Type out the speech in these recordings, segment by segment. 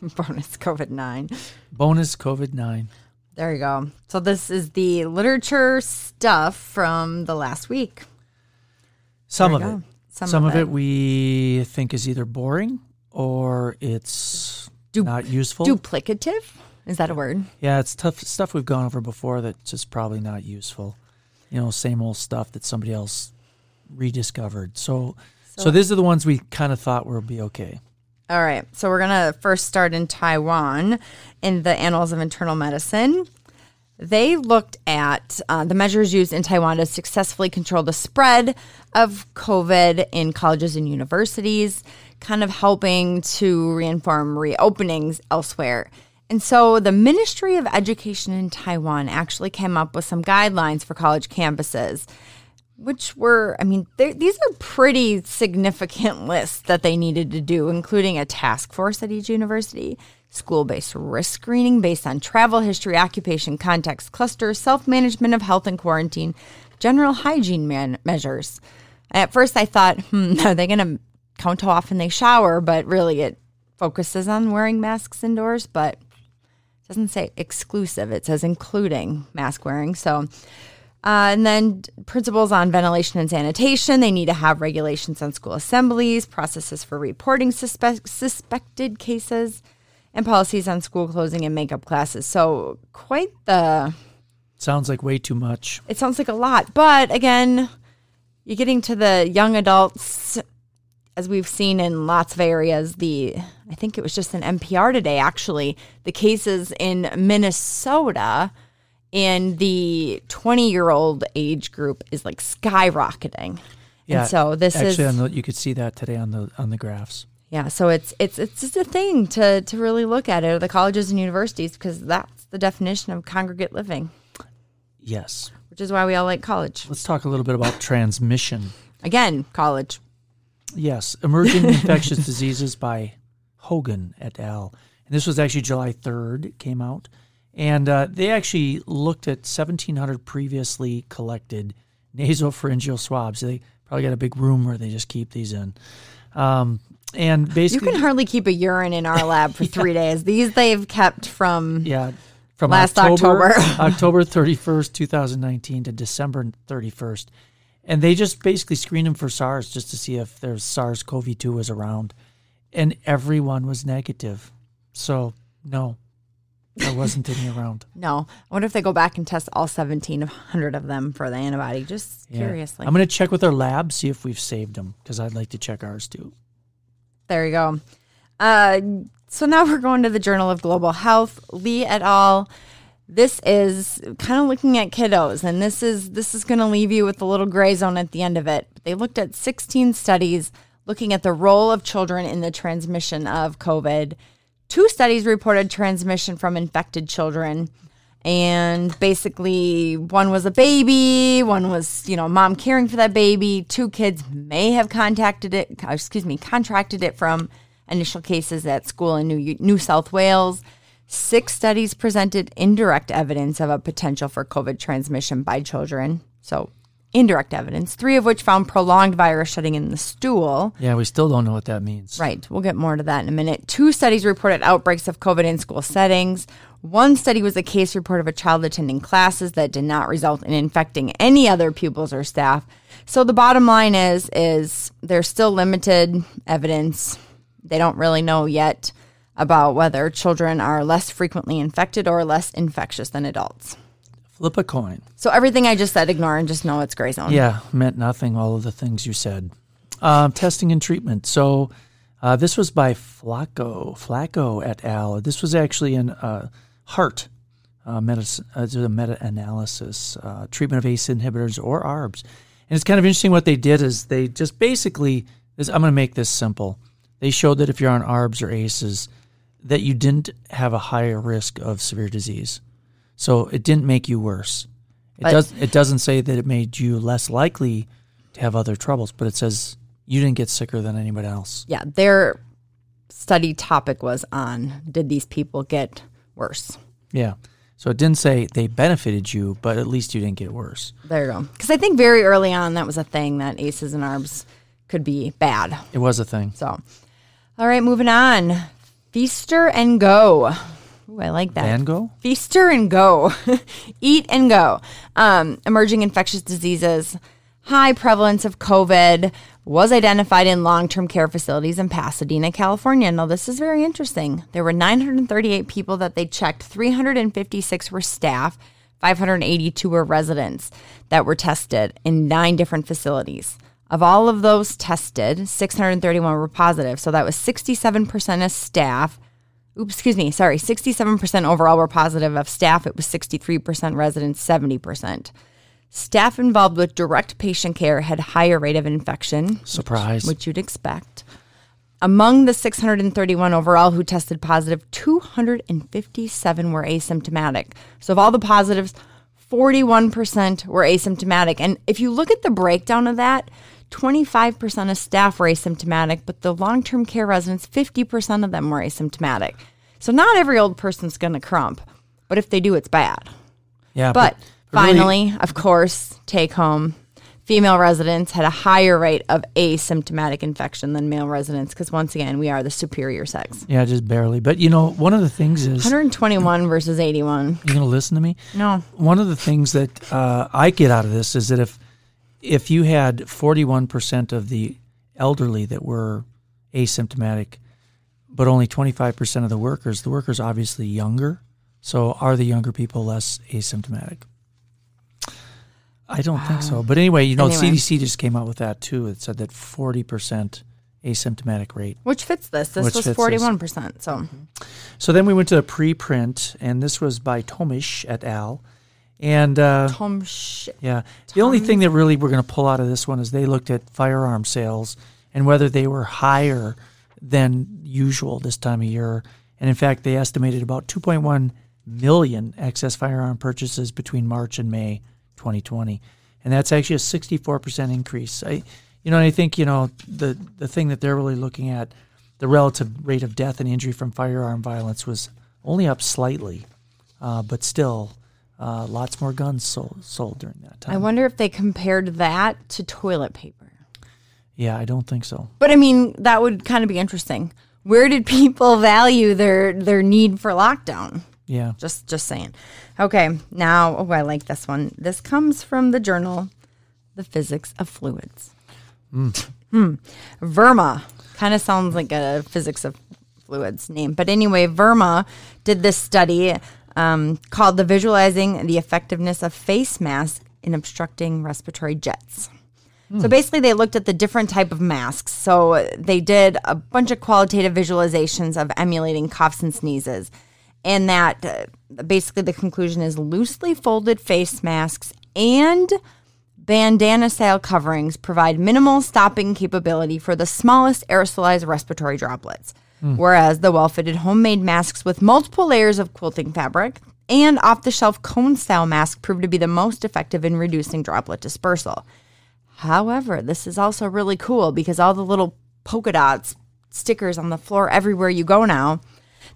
Bonus COVID 9. Bonus COVID 9. There you go. So, this is the literature stuff from the last week. Some of you it. Some Some of of it it. we think is either boring or it's Du- not useful. Duplicative? Is that a word? Yeah, it's tough stuff we've gone over before that's just probably not useful. You know, same old stuff that somebody else rediscovered. So, so, So- these are the ones we kind of thought would be okay. All right. So we're going to first start in Taiwan in the Annals of Internal Medicine. They looked at uh, the measures used in Taiwan to successfully control the spread of COVID in colleges and universities, kind of helping to reinform reopenings elsewhere. And so the Ministry of Education in Taiwan actually came up with some guidelines for college campuses which were, I mean, these are pretty significant lists that they needed to do, including a task force at each university, school based risk screening based on travel history, occupation, context, cluster, self management of health and quarantine, general hygiene man- measures. At first, I thought, hmm, are they going to count how often they shower? But really, it focuses on wearing masks indoors, but doesn't say exclusive, it says including mask wearing. So, uh, and then principles on ventilation and sanitation. They need to have regulations on school assemblies, processes for reporting suspe- suspected cases, and policies on school closing and makeup classes. So, quite the. Sounds like way too much. It sounds like a lot. But again, you're getting to the young adults, as we've seen in lots of areas. The. I think it was just an NPR today, actually. The cases in Minnesota in the 20 year old age group is like skyrocketing. Yeah. and so this actually, is on the, you could see that today on the on the graphs. yeah. So it's it's it's just a thing to to really look at it. Are the colleges and universities because that's the definition of congregate living, Yes. which is why we all like college. Let's talk a little bit about transmission. Again, college. Yes, Emerging Infectious Diseases by Hogan et al. And this was actually July 3rd, it came out. And uh, they actually looked at 1,700 previously collected nasopharyngeal swabs. They probably got a big room where they just keep these in. Um, and basically, You can hardly keep a urine in our lab for three days. These they've kept from yeah, from Last October, October. October 31st, 2019 to December 31st. And they just basically screened them for SARS just to see if there's SARS CoV 2 was around. And everyone was negative. So, no, there wasn't any around. no. I wonder if they go back and test all seventeen hundred of them for the antibody. Just Yeah. curiously. I'm going to check with our lab, see if we've saved them, because I'd like to check ours too. There you go. Uh, so now we're going to the Journal of Global Health. Lee et al. This is kind of looking at kiddos, and this is this is going to leave you with a little gray zone at the end of it. They looked at 16 studies looking at the role of children in the transmission of COVID. Two studies reported transmission from infected children, and basically one was a baby, one was you know mom caring for that baby. Two kids may have contacted it, uh, excuse me, contracted it from initial cases at school in New New South Wales. Six studies presented indirect evidence of a potential for COVID transmission by children. So indirect evidence, three of which found prolonged virus shedding in the stool. Yeah, we still don't know what that means. Right. We'll get more to that in a minute. Two studies reported outbreaks of COVID in school settings. One study was a case report of a child attending classes that did not result in infecting any other pupils or staff. So the bottom line is is there's still limited evidence. They don't really know yet about whether children are less frequently infected or less infectious than adults. Flip a coin. So everything I just said, ignore and just know it's gray zone. Yeah, meant nothing, all of the things you said. Um, testing and treatment. So uh, this was by Flacco, Flacco et al. This was actually in uh, heart uh, meta, uh, a meta-analysis, uh, treatment of ACE inhibitors or ARBs. And it's kind of interesting what they did is they just basically, this, I'm going to make this simple. They showed that if you're on ARBs or ACEs, that you didn't have a higher risk of severe disease. So it didn't make you worse. It But- does it doesn't say that it made you less likely to have other troubles, but it says you didn't get sicker than anybody else. Yeah, their study topic was on did these people get worse? Yeah. So it didn't say they benefited you, but at least you didn't get worse. There you go. Because I think very early on that was a thing that ACEs and ARBs could be bad. It was a thing. So, all right, moving on. Feaster and Goh. Ooh, I like that. Van Gogh? Feaster and Goh. Eat and go. Um, emerging infectious diseases. High prevalence of COVID was identified in long term care facilities in Pasadena, California. Now, this is very interesting. There were 938 people that they checked, 356 were staff, 582 were residents that were tested in nine different facilities. Of all of those tested, 631 were positive. So that was 67% of staff, oops, excuse me, sorry, 67% overall were positive of staff. It was 63% residents, 70%. Staff involved with direct patient care had higher rate of infection, Surprise. which you'd expect. Among the 631 overall who tested positive, 257 were asymptomatic. So of all the positives, 41% were asymptomatic. And if you look at the breakdown of that, 25% of staff were asymptomatic, but the long term care residents, 50% of them were asymptomatic. So not every old person's going to crump, but if they do, it's bad. yeah, But, really- finally, of course, take home. Female residents had a higher rate of asymptomatic infection than male residents because, once again, we are the superior sex. yeah, just barely. But you know, one of the things is 121 versus 81. you gonna listen to me? No. One of the things that uh, I get out of this is that if if you had 41% of the elderly that were asymptomatic, but only 25% of the workers, the workers obviously younger. So are the younger people less asymptomatic? I don't think so. But anyway, you know, Anyway. CDC just came out with that too. It said that 40% asymptomatic rate. Which fits this? This Which was fits this. 41%. So, So then we went to a preprint, and this was by Tomish et al. And uh, Tom sh- yeah, the only thing that really we're going to pull out of this one is they looked at firearm sales and whether they were higher than usual this time of year. And in fact, they estimated about 2.1 million excess firearm purchases between March and May 2020, and that's actually a 64% increase. I, you know, I think you know the the thing that they're really looking at, the relative rate of death and injury from firearm violence was only up slightly, uh, but still. Uh, lots more guns sold, sold during that time. I wonder if they compared that to toilet paper. Yeah, I don't think so. But I mean, that would kind of be interesting. Where did people value their their need for lockdown? Yeah. Just just saying. Okay, now oh, I like this one. This comes from the journal, The Physics of Fluids. Hmm. Verma kind of sounds like a physics of fluids name, but anyway, Verma did this study um, called "The Visualizing the Effectiveness of Face Masks in Obstructing Respiratory Jets." So basically, they looked at the different type of masks. So they did a bunch of qualitative visualizations of emulating coughs and sneezes, and that uh, basically the conclusion is loosely folded face masks and bandana style coverings provide minimal stopping capability for the smallest aerosolized respiratory droplets. Hmm. Whereas the well fitted homemade masks with multiple layers of quilting fabric and off the shelf cone style mask proved to be the most effective in reducing droplet dispersal. However, this is also really cool because all the little polka dots stickers on the floor everywhere you go now,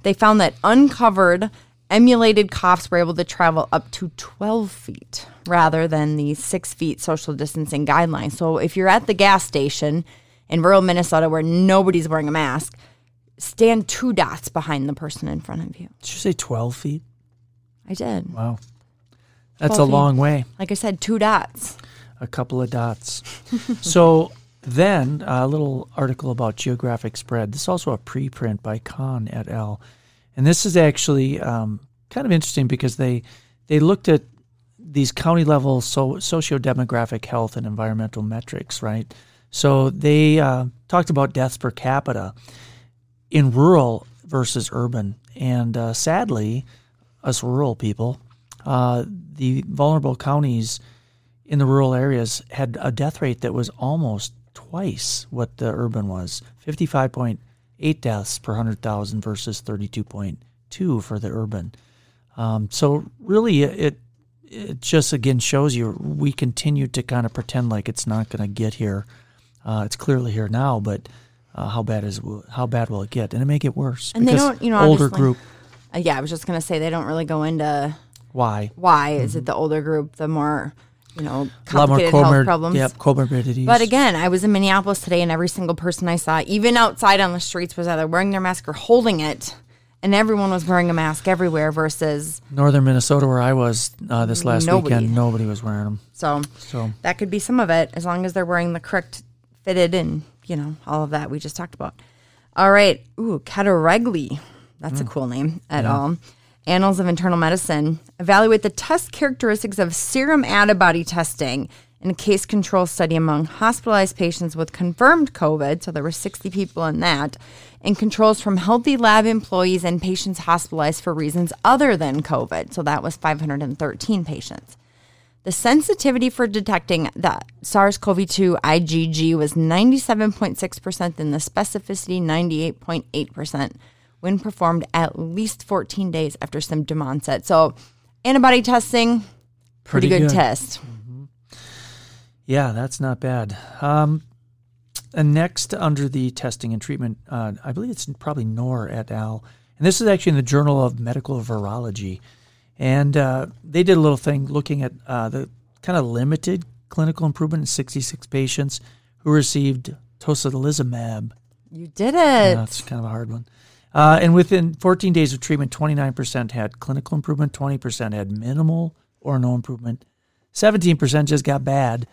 they found that uncovered emulated coughs were able to travel up to 12 feet rather than the six feet social distancing guideline. So if you're at the gas station in rural Minnesota where nobody's wearing a mask, stand two dots behind the person in front of you. Did you say 12 feet? I did. Wow. That's a feet. long way. Like I said, two dots. A couple of dots. so then a little article about geographic spread. This is also a preprint by Kahn et al. And this is actually um, kind of interesting because they they looked at these county level so socio-demographic health and environmental metrics, right? So they uh, talked about deaths per capita in rural versus urban, and uh, sadly, us rural people, uh, the vulnerable counties in the rural areas had a death rate that was almost twice what the urban was 55.8 deaths per 100,000 versus 32.2 for the urban. Um, so really, it it just again shows you we continue to kind of pretend like it's not going to get here. Uh, it's clearly here now, but uh, how bad is how bad will it get? And it may get worse. And they don't, you know, older group. Uh, yeah, I was just gonna say they don't really go into Why? why is it the older group, the more you know lot more complicated health problems. Yep, comorbidities. But again, I was in Minneapolis today, and every single person I saw, even outside on the streets, was either wearing their mask or holding it, and everyone was wearing a mask everywhere. Versus, northern Minnesota, where I was uh, this last Nobody. weekend, nobody was wearing them. so So that could be some of it, as long as they're wearing the correct fitted and you know all of that we just talked about. All right, ooh, Caturegli, that's a mm. cool name at all. Annals of Internal Medicine evaluate the test characteristics of serum antibody testing in a case control study among hospitalized patients with confirmed COVID. So there were 60 people in that, and controls from healthy lab employees and patients hospitalized for reasons other than COVID. So that was 513 patients. The sensitivity for detecting the SARS CoV 2 IgG was 97.6% and the specificity 98.8% when performed at least 14 days after symptom onset. So, antibody testing, pretty, Pretty good, good. test. Yeah, that's not bad. Um, and next, under the testing and treatment, uh, I believe it's probably Nor et al. And this is actually in the Journal of Medical Virology. And uh, they did a little thing looking at uh, the kind of limited clinical improvement in 66 patients who received tocilizumab. You did it. That's kind of a hard one. Uh, and within 14 days of treatment, 29% had clinical improvement, 20% had minimal or no improvement, 17% just got bad,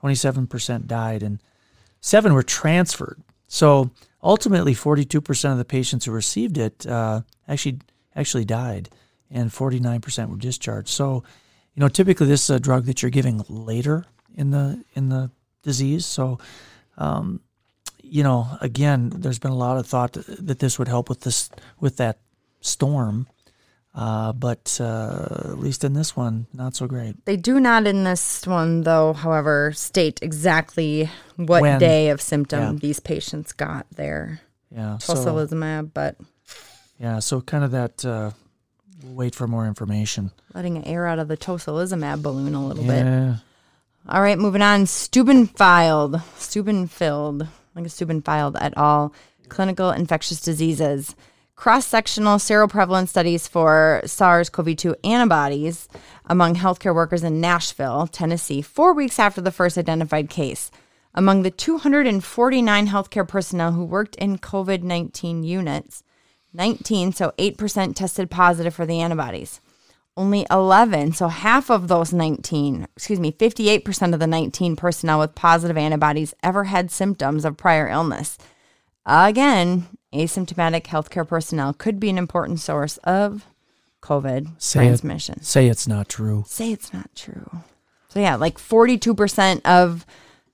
27% died, and seven were transferred. So ultimately, 42% of the patients who received it uh, actually actually died, and 49% were discharged. So, you know, typically this is a drug that you're giving later in the in the disease. So, um, you know, again, there's been a lot of thought that this would help with this with that storm, uh, but uh, at least in this one, not so great. They do not in this one, though, however, state exactly what When. day of symptom Yeah. these patients got their Yeah, so tocilizumab, but yeah, so kind of that. Uh, we'll wait for more information. letting air out of the tocilizumab balloon a little bit. Yeah, All right, moving on. Stubenfiled, Stubenfilled, like a Stubenfiled et al. Clinical infectious diseases. Cross sectional seroprevalence studies for SARS CoV 2 antibodies among healthcare workers in Nashville, Tennessee, four weeks after the first identified case. Among the 249 healthcare personnel who worked in COVID 19 units, 19, so 8%, tested positive for the antibodies only 11, so half of those 19, excuse me, 58% of the 19 personnel with positive antibodies ever had symptoms of prior illness. Again, asymptomatic healthcare personnel could be an important source of COVID Say it. transmission. say it's not true. Say it's not true. So, yeah, like 42% of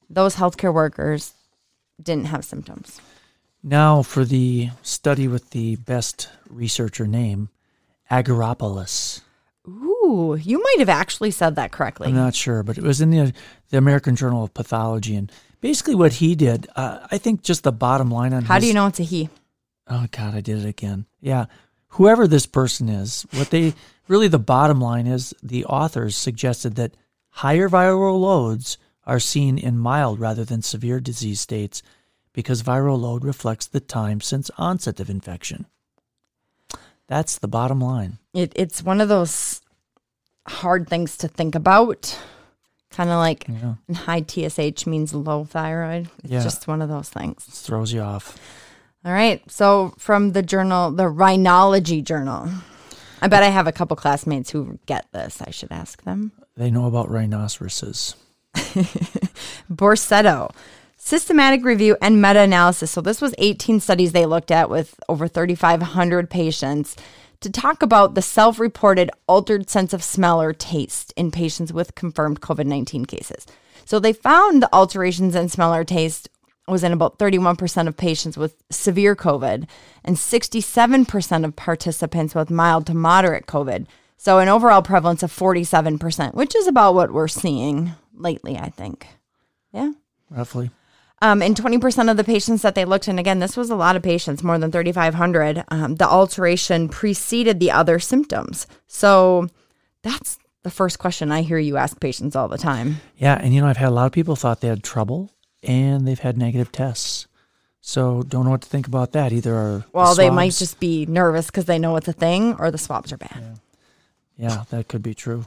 those healthcare workers didn't have symptoms. Now for the study with the best researcher name, Argyropoulos. Ooh, you might have actually said that correctly. I'm not sure, but it was in the the American Journal of Pathology, and basically what he did, uh, I think, just the bottom line on How his, do you know it's a he? Oh God, I did it again. Yeah, whoever this person is, what they really the bottom line is, the authors suggested that higher viral loads are seen in mild rather than severe disease states because viral load reflects the time since onset of infection. That's the bottom line. it, it's one of those hard things to think about. Kind of like Yeah, high TSH means low thyroid. It's Yeah. just one of those things. it throws you off. All right. So from the journal, the Rhinology Journal. I bet I have a couple classmates who get this. I should ask them. They know about rhinoceroses. Borsetto. Systematic review and meta analysis. So, this was 18 studies they looked at with over 3,500 patients to talk about the self reported altered sense of smell or taste in patients with confirmed COVID 19 cases. So, they found the alterations in smell or taste was in about 31% of patients with severe COVID and 67% of participants with mild to moderate COVID. So, an overall prevalence of 47%, which is about what we're seeing lately, I think. Yeah. Roughly. Um, in 20% of the patients that they looked, and again, this was a lot of patients, more than 3,500, um, the alteration preceded the other symptoms. So that's the first question I hear you ask patients all the time. Yeah, and you know, I've had a lot of people thought they had trouble and they've had negative tests. So don't know what to think about that either. Well, the they might just be nervous because they know it's a thing, or the swabs are bad. Yeah, that could be true.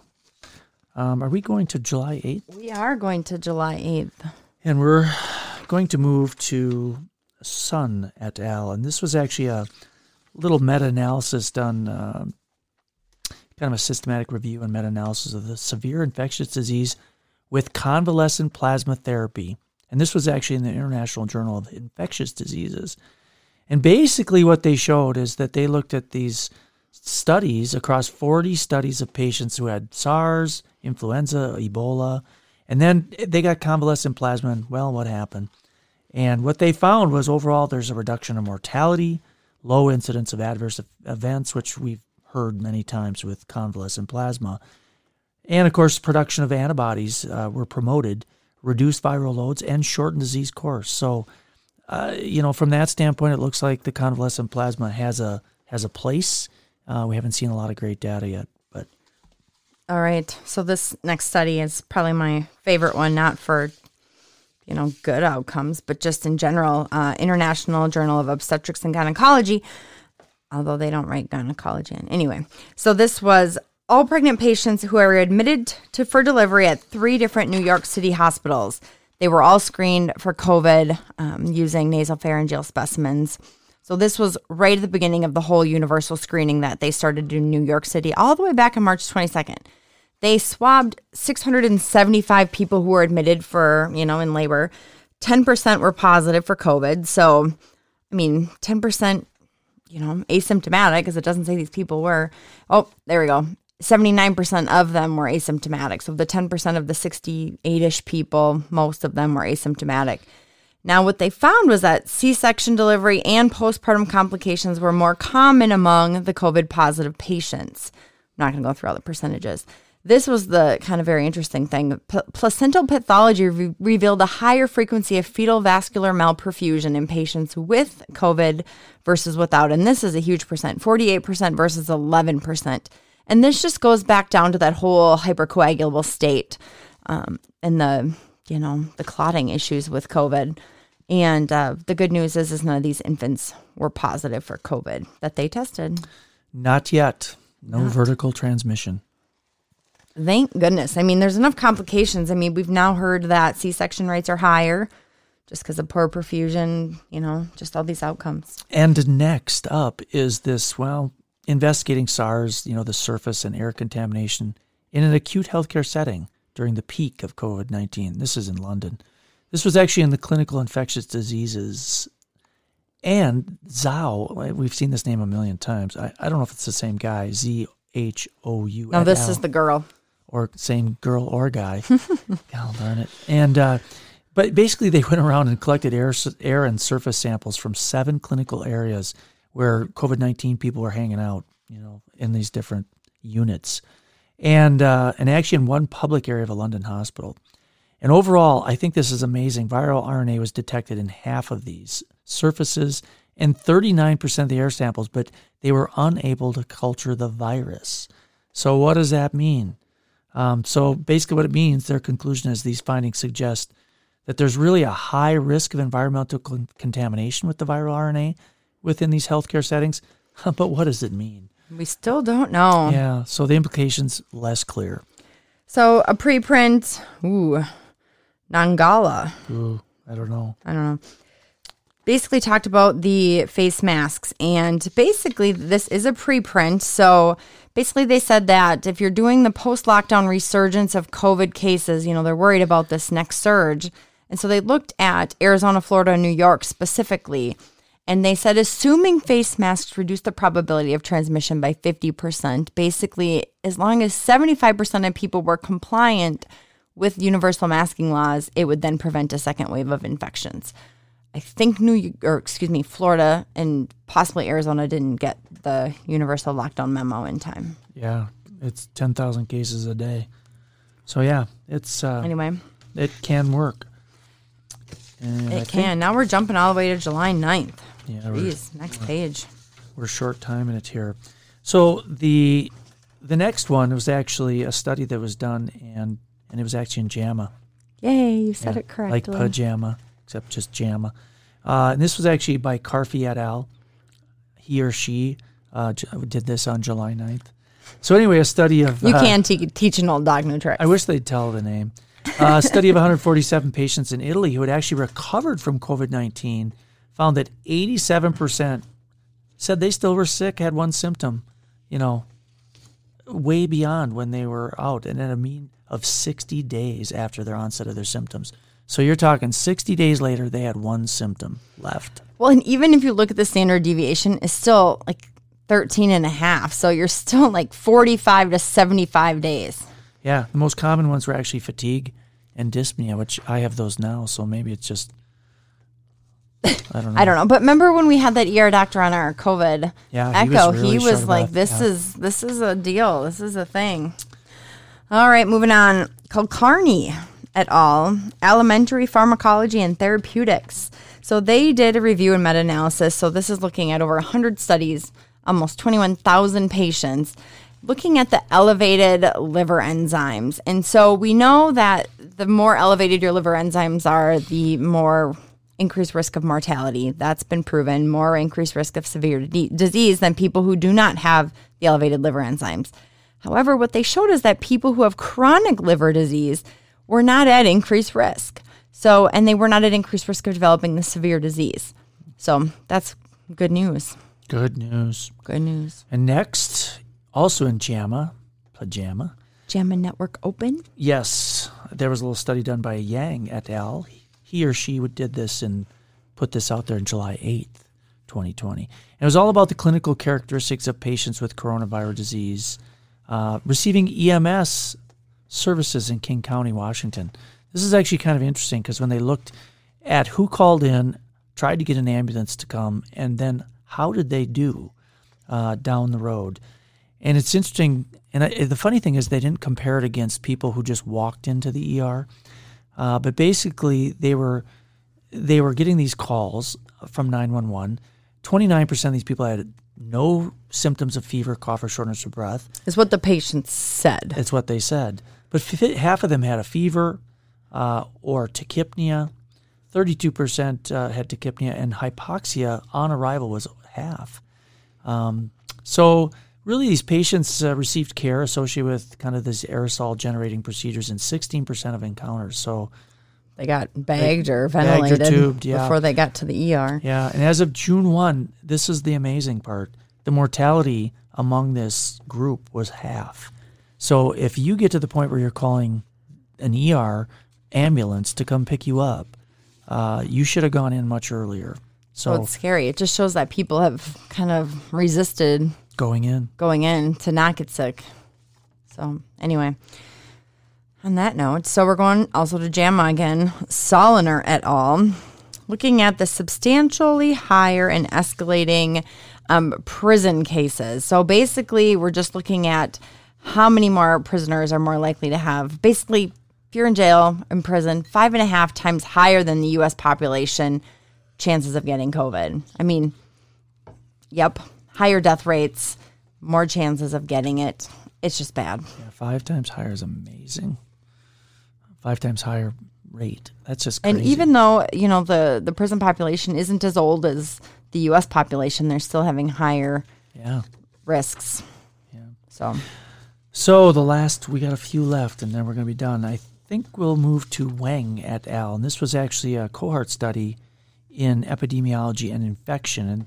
Um, are we going to July 8th? We are going to July 8th. And we're going to move to Sun et al. And this was actually a little meta analysis done, uh, kind of a systematic review and meta analysis of the severe infectious disease with convalescent plasma therapy. And this was actually in the International Journal of Infectious Diseases. And basically, what they showed is that they looked at these studies across 40 studies of patients who had SARS, influenza, Ebola, and then they got convalescent plasma. And well, what happened? And what they found was overall there's a reduction in mortality, low incidence of adverse events, which we've heard many times with convalescent plasma. And of course, production of antibodies uh, were promoted, reduced viral loads, and shortened disease course. So, uh, you know, from that standpoint, it looks like the convalescent plasma has a has a place. Uh, we haven't seen a lot of great data yet, All right. So this next study is probably my favorite one, not for you know good outcomes, but just in general. Uh, International Journal of Obstetrics and Gynecology, although they don't write gynecology in anyway. So this was all pregnant patients who are admitted to for delivery at three different New York City hospitals. They were all screened for COVID um, using nasopharyngeal specimens. So this was right at the beginning of the whole universal screening that they started in New York City, all the way back on March 22nd. They swabbed 675 people who were admitted for, you know, in labor. 10% were positive for COVID. So, I mean, 10%, you know, asymptomatic, because it doesn't say these people were. Oh, there we go. 79% of them were asymptomatic. So, the 10% of the 68 ish people, most of them were asymptomatic. Now, what they found was that C section delivery and postpartum complications were more common among the COVID positive patients. I'm not going to go through all the percentages. This was the kind of very interesting thing. P- placental pathology re- revealed a higher frequency of fetal vascular malperfusion in patients with COVID versus without. And this is a huge percent 48% versus 11%. And this just goes back down to that whole hypercoagulable state um, and the, you know, the clotting issues with COVID. And uh, the good news is, is none of these infants were positive for COVID that they tested. not yet. No vertical transmission. Thank goodness. I mean, there's enough complications. I mean, we've now heard that C-section rates are higher just because of poor perfusion. You know, just all these outcomes. And next up is this, well, investigating SARS, you know, the surface and air contamination in an acute healthcare setting during the peak of COVID 19. This is in London. This was actually in the clinical infectious diseases. And Zhou, we've seen this name a million times. I, I don't know if it's the same guy, Z H O U. No, this is the girl. or same girl or guy. God darn it. And uh, but basically, they went around and collected air, air and surface samples from seven clinical areas where COVID nineteen people were hanging out. You know, in these different units, and uh, and actually in one public area of a London hospital. And overall, I think this is amazing. Viral RNA was detected in half of these surfaces and 39% of the air samples, but they were unable to culture the virus. So, what does that mean? Um, so, basically, what it means, their conclusion is these findings suggest that there's really a high risk of environmental con- contamination with the viral RNA within these healthcare settings. but what does it mean? We still don't know. Yeah, so the implications less clear. So a preprint. Ooh, Nangala. Ooh, I don't know. I don't know. Basically talked about the face masks and basically this is a preprint. So basically they said that if you're doing the post lockdown resurgence of COVID cases, you know, they're worried about this next surge. And so they looked at Arizona, Florida, and New York specifically. And they said, assuming face masks reduce the probability of transmission by 50%, basically, as long as 75% of people were compliant with universal masking laws, it would then prevent a second wave of infections. I think New or excuse me, Florida and possibly Arizona didn't get the universal lockdown memo in time. Yeah, it's 10,000 cases a day. So, yeah, it's uh, Anyway, it can work. And It think- can. Now we're jumping all the way to July 9th. Yeah, we're, Jeez, next page. we're short time and it's here. So the the next one was actually a study that was done, and and it was actually in JAMA. Yay, you said Yeah, it correctly. Like pajama, except just JAMA. Uh, and this was actually by Carfi et al. He or she uh, j- did this on July 9th. So anyway, a study of you uh, can te- teach an old dog new tricks. I wish they'd tell the name. Uh, a study of 147 patients in Italy who had actually recovered from COVID 19 found that 87% said they still were sick, had one symptom, you know, way beyond when they were out, and at a mean of 60 days after their onset of their symptoms. So you're talking 60 days later, they had one symptom left. Well, and even if you look at the standard deviation, it's still like 13 and a half. So you're still like 45 to 75 days. Yeah, the most common ones were actually fatigue and dyspnea, which I have those now, so maybe it's just. I don't know. I don't know. But remember when we had that ER doctor on our COVID Yeah, he was echo? really he was like, this yeah. is this is a deal. This is a thing. All right, moving on. Kulkarni et al. Alimentary Pharmacology and Therapeutics. So they did a review and meta-analysis. So this is looking at over 100 studies, almost 21,000 patients, looking at the elevated liver enzymes. And so we know that the more elevated your liver enzymes are, the more increased risk of mortality. That's been proven. More increased risk of severe d- disease than people who do not have the elevated liver enzymes. However, what they showed is that people who have chronic liver disease were not at increased risk. So, and they were not at increased risk of developing the severe disease. So that's good news. Good news. Good news. And next, also in JAMA, pajama. JAMA Network open. Yes, there was a little study done by Yang et al. He or she would did this and put this out there in July 8th, 2020. And it was all about the clinical characteristics of patients with coronavirus disease uh, receiving EMS services in King County, Washington. This is actually kind of interesting because when they looked at who called in, tried to get an ambulance to come, and then how did they do uh, down the road. And it's interesting. And I, the funny thing is, they didn't compare it against people who just walked into the ER. Uh, but basically, they were they were getting these calls from 911. 29% of these people had no symptoms of fever, cough, or shortness of breath. Is what the patients said. It's what they said. But f- half of them had a fever uh, or tachypnea. 32% uh, had tachypnea, and hypoxia on arrival was half. Um, so, really, these patients uh, received care associated with kind of these aerosol generating procedures in 16% of encounters. So, They got bagged or bagged or ventilated tubed, yeah. before they got to the ER. Yeah, and as of June 1, this is the amazing part. The mortality among this group was half. So if you get to the point where you're calling an ER ambulance to come pick you up, uh, you should have gone in much earlier. So So it's scary. It just shows that people have kind of resisted going in. going in to not get sick. So anyway, on that note, so we're going also to JAMA again. Saloner et al. Looking at the substantially higher and escalating um, prison cases. So basically, we're just looking at how many more prisoners are more likely to have. Basically, if you're in jail, in prison, five and a half times higher than the U.S. population chances of getting COVID. I mean, Yep. Higher death rates, more chances of getting it. It's just bad. Yeah, five times higher is amazing. Five times higher rate. That's just crazy. And even though, you know, the, the prison population isn't as old as the US population, they're still having higher yeah. risks. Yeah. So So the last, we got a few left, and then we're going to be done. I think we'll move to Wang et al. And this was actually a cohort study in epidemiology and infection. And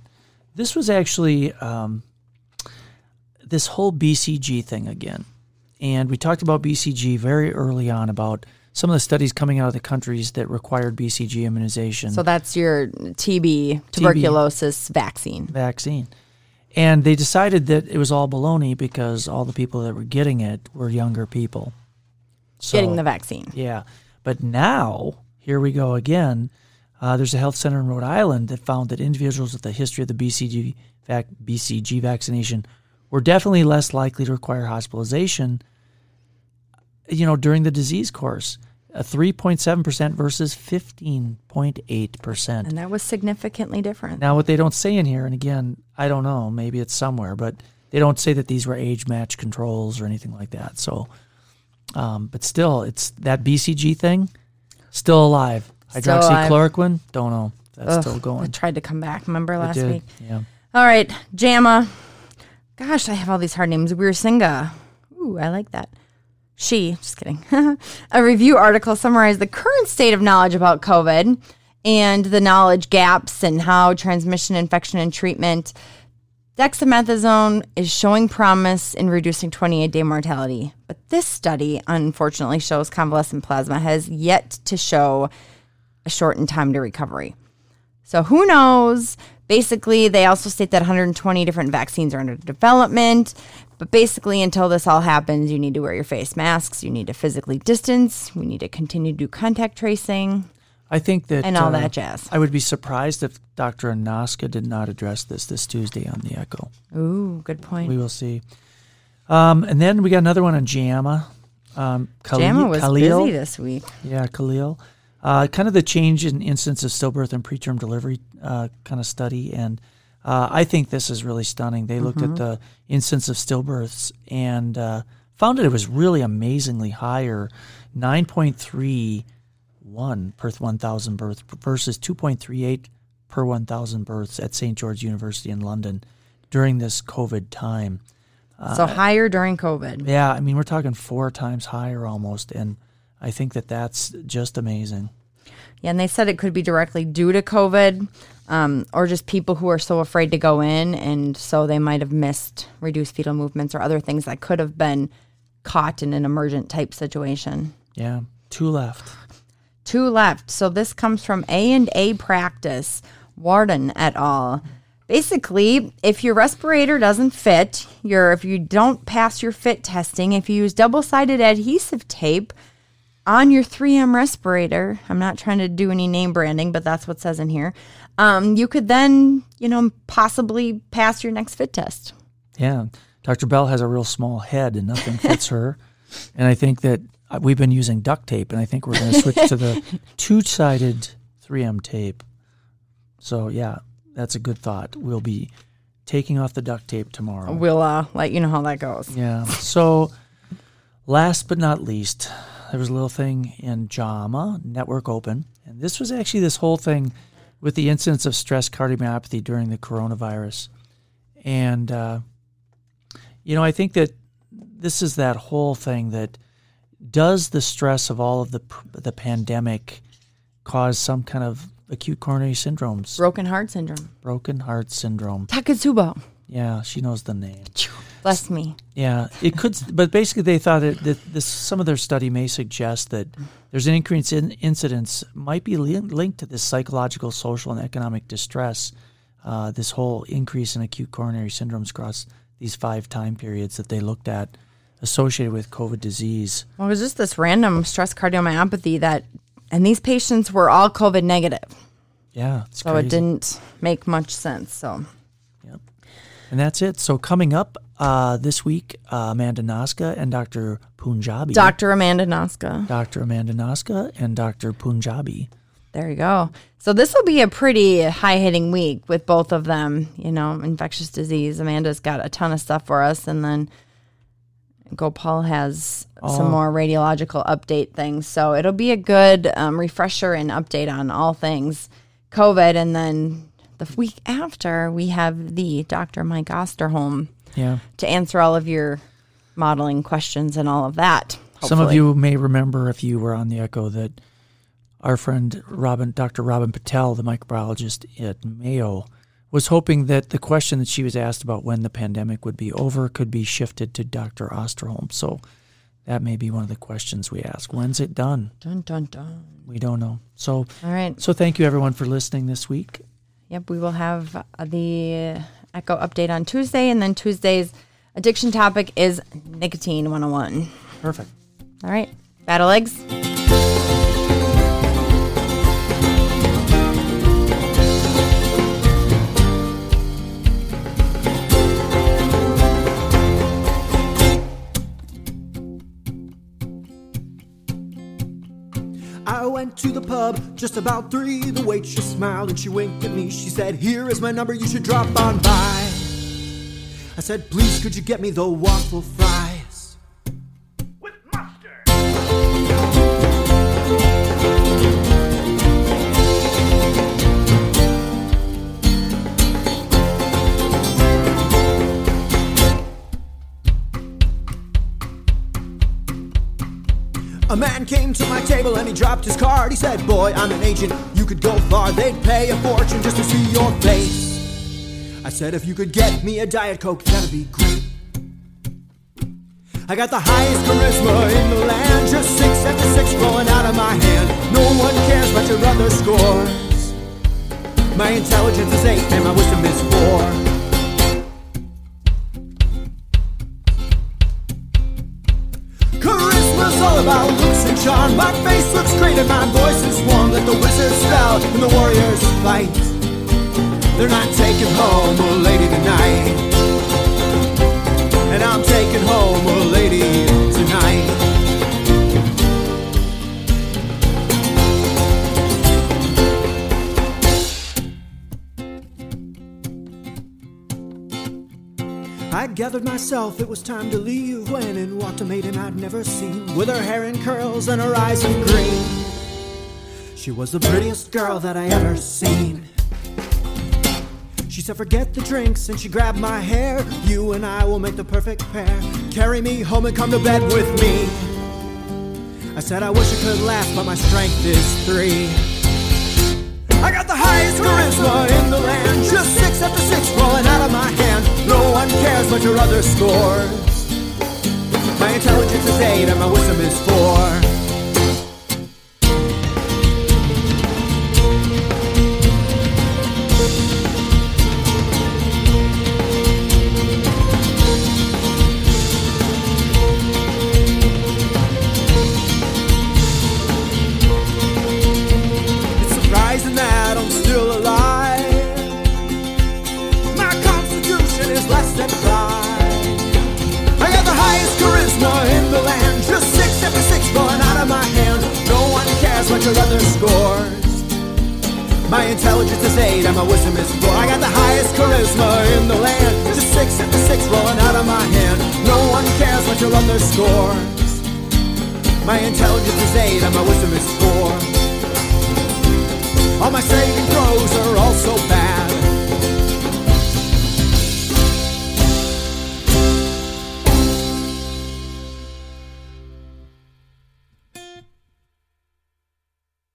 this was actually um, this whole BCG thing again. And we talked about BCG very early on about some of the studies coming out of the countries that required BCG immunization. so that's your TB tuberculosis vaccine. vaccine. And they decided that it was all baloney because all the people that were getting it were younger people. So, Getting the vaccine. Yeah. But now, here we go again. Uh, there's a health center in Rhode Island that found that individuals with a history of the BCG, vac- BCG vaccination were definitely less likely to require hospitalization, you know, during the disease course. a 3.7% versus 15.8%. And that was significantly different. Now, what they don't say in here, and again, I don't know, maybe it's somewhere, but they don't say that these were age match controls or anything like that. So, um, but still, it's that BCG thing still alive. Hydroxychloroquine, don't know. That's Ugh, still It going. tried to come back. Remember last week? Yeah. All right, JAMA. Gosh, I have all these hard names. Wiersinga. Ooh, I like that. She, just kidding. a review article summarized the current state of knowledge about COVID and the knowledge gaps and how transmission, infection, and treatment. Dexamethasone is showing promise in reducing 28 day mortality. But this study, unfortunately, shows convalescent plasma has yet to show a shortened time to recovery. So who knows? Basically, they also state that 120 different vaccines are under development. But basically, until this all happens, you need to wear your face masks. You need to physically distance. We need to continue to do contact tracing I think that. and all uh, that jazz. I would be surprised if Dr. Anaska did not address this this Tuesday on the Echo. Ooh, good point. We will see. Um, and then we got another one on JAMA. Um, Khalil, JAMA was Khalil. busy this week. Yeah, Khalil. Uh, kind of the change in incidence of stillbirth and preterm delivery uh, kind of study. And uh, I think this is really stunning. They looked at the incidence of stillbirths and uh, found that it was really amazingly higher 9.31 per 1,000 births versus 2.38 per 1,000 births at St. George University in London during this COVID time. so higher during COVID. Yeah, I mean, we're talking four times higher almost. And I think that that's just amazing. Yeah, and they said it could be directly due to COVID um, or just people who are so afraid to go in. And so they might have missed reduced fetal movements or other things that could have been caught in an emergent type situation. Yeah, two left. Two left. So this comes from A and A Practice, Warden et al. Basically, if your respirator doesn't fit, your if you don't pass your fit testing, if you use double-sided adhesive tape on your 3M respirator, I'm not trying to do any name branding, but that's what it says in here. Um, you could then, you know, possibly pass your next fit test. Yeah, Dr. Bell has a real small head and nothing fits her. And I think that uh, we've been using duct tape, and I think we're going to switch to the two-sided 3M tape. So yeah, that's a good thought. We'll be taking off the duct tape tomorrow. We'll uh, let you know how that goes. Yeah. So, last but not least, there was a little thing in JAMA, Network Open. And this was actually this whole thing with the incidence of stress cardiomyopathy during the coronavirus. And, uh, you know, I think that this is that whole thing that does the stress of all of the, the pandemic cause some kind of acute coronary syndromes, Broken heart syndrome. broken heart syndrome? Takotsubo. Yeah, she knows the name. Bless me. Yeah, it could, but basically they thought that, that this some of their study may suggest that there's an increase in incidence might be lin- linked to this psychological, social, and economic distress. Uh, this whole increase in acute coronary syndromes across these five time periods that they looked at associated with COVID disease. Well, it was just this random stress cardiomyopathy that, and these patients were all COVID negative. Yeah, it's So crazy. it didn't make much sense. So. And that's it. So coming up uh, this week, uh, Amanda Naska and Dr. Punjabi. Dr. Amanda Noska. Dr. Amanda Naska and Dr. Punjabi. There you go. So this will be a pretty high hitting week with both of them. You know, infectious disease. Amanda's got a ton of stuff for us, and then Gopal has some Oh. more radiological update things. So it'll be a good um, refresher and update on all things COVID. And then the week after, we have the Dr. Mike Osterholm Yeah. to answer all of your modeling questions and all of that. Some of you may remember if you were on the Echo that our friend Robin, Dr. Robin Patel, the microbiologist at Mayo, was hoping that the question that she was asked about when the pandemic would be over could be shifted to Dr. Osterholm. So that may be one of the questions we ask. When's it done? Dun, dun, dun. We don't know. So, All right. so thank you everyone for listening this week. Yep, we will have uh, the Echo update on Tuesday, and then Tuesday's addiction topic is nicotine 101. Perfect. All right, battle eggs. To the pub, just about three. The waitress smiled and she winked at me. She said, Here is my number, you should drop on by. I said, Please, could you get me the waffle fries? Table and he dropped his card. He said, Boy, I'm an agent, you could go far. They'd pay a fortune just to see your face. I said, If you could get me a Diet Coke, that'd be great. I got the highest charisma in the land, just six after six flowing out of my hand. No one cares about your other scores. My intelligence is eight and my wisdom is four. Charisma's all about charm. My face looks great and my voice is warm. Let the wizards spell and the warriors fight. They're not taking home a lady tonight. And I'm taking home a lady gathered myself, it was time to leave when in walked a maiden I'd never seen, with her hair in curls and her eyes in green. She was the prettiest girl that I ever seen. She said, Forget the drinks, and she grabbed my hair. You and I will make the perfect pair. Carry me home and come to bed with me. I said, I wish I could laugh, but my strength is three. I got the highest charisma in the land. Just six after six rolling out of my hand. No one cares what your other scores. My intelligence is eight and my wisdom is four.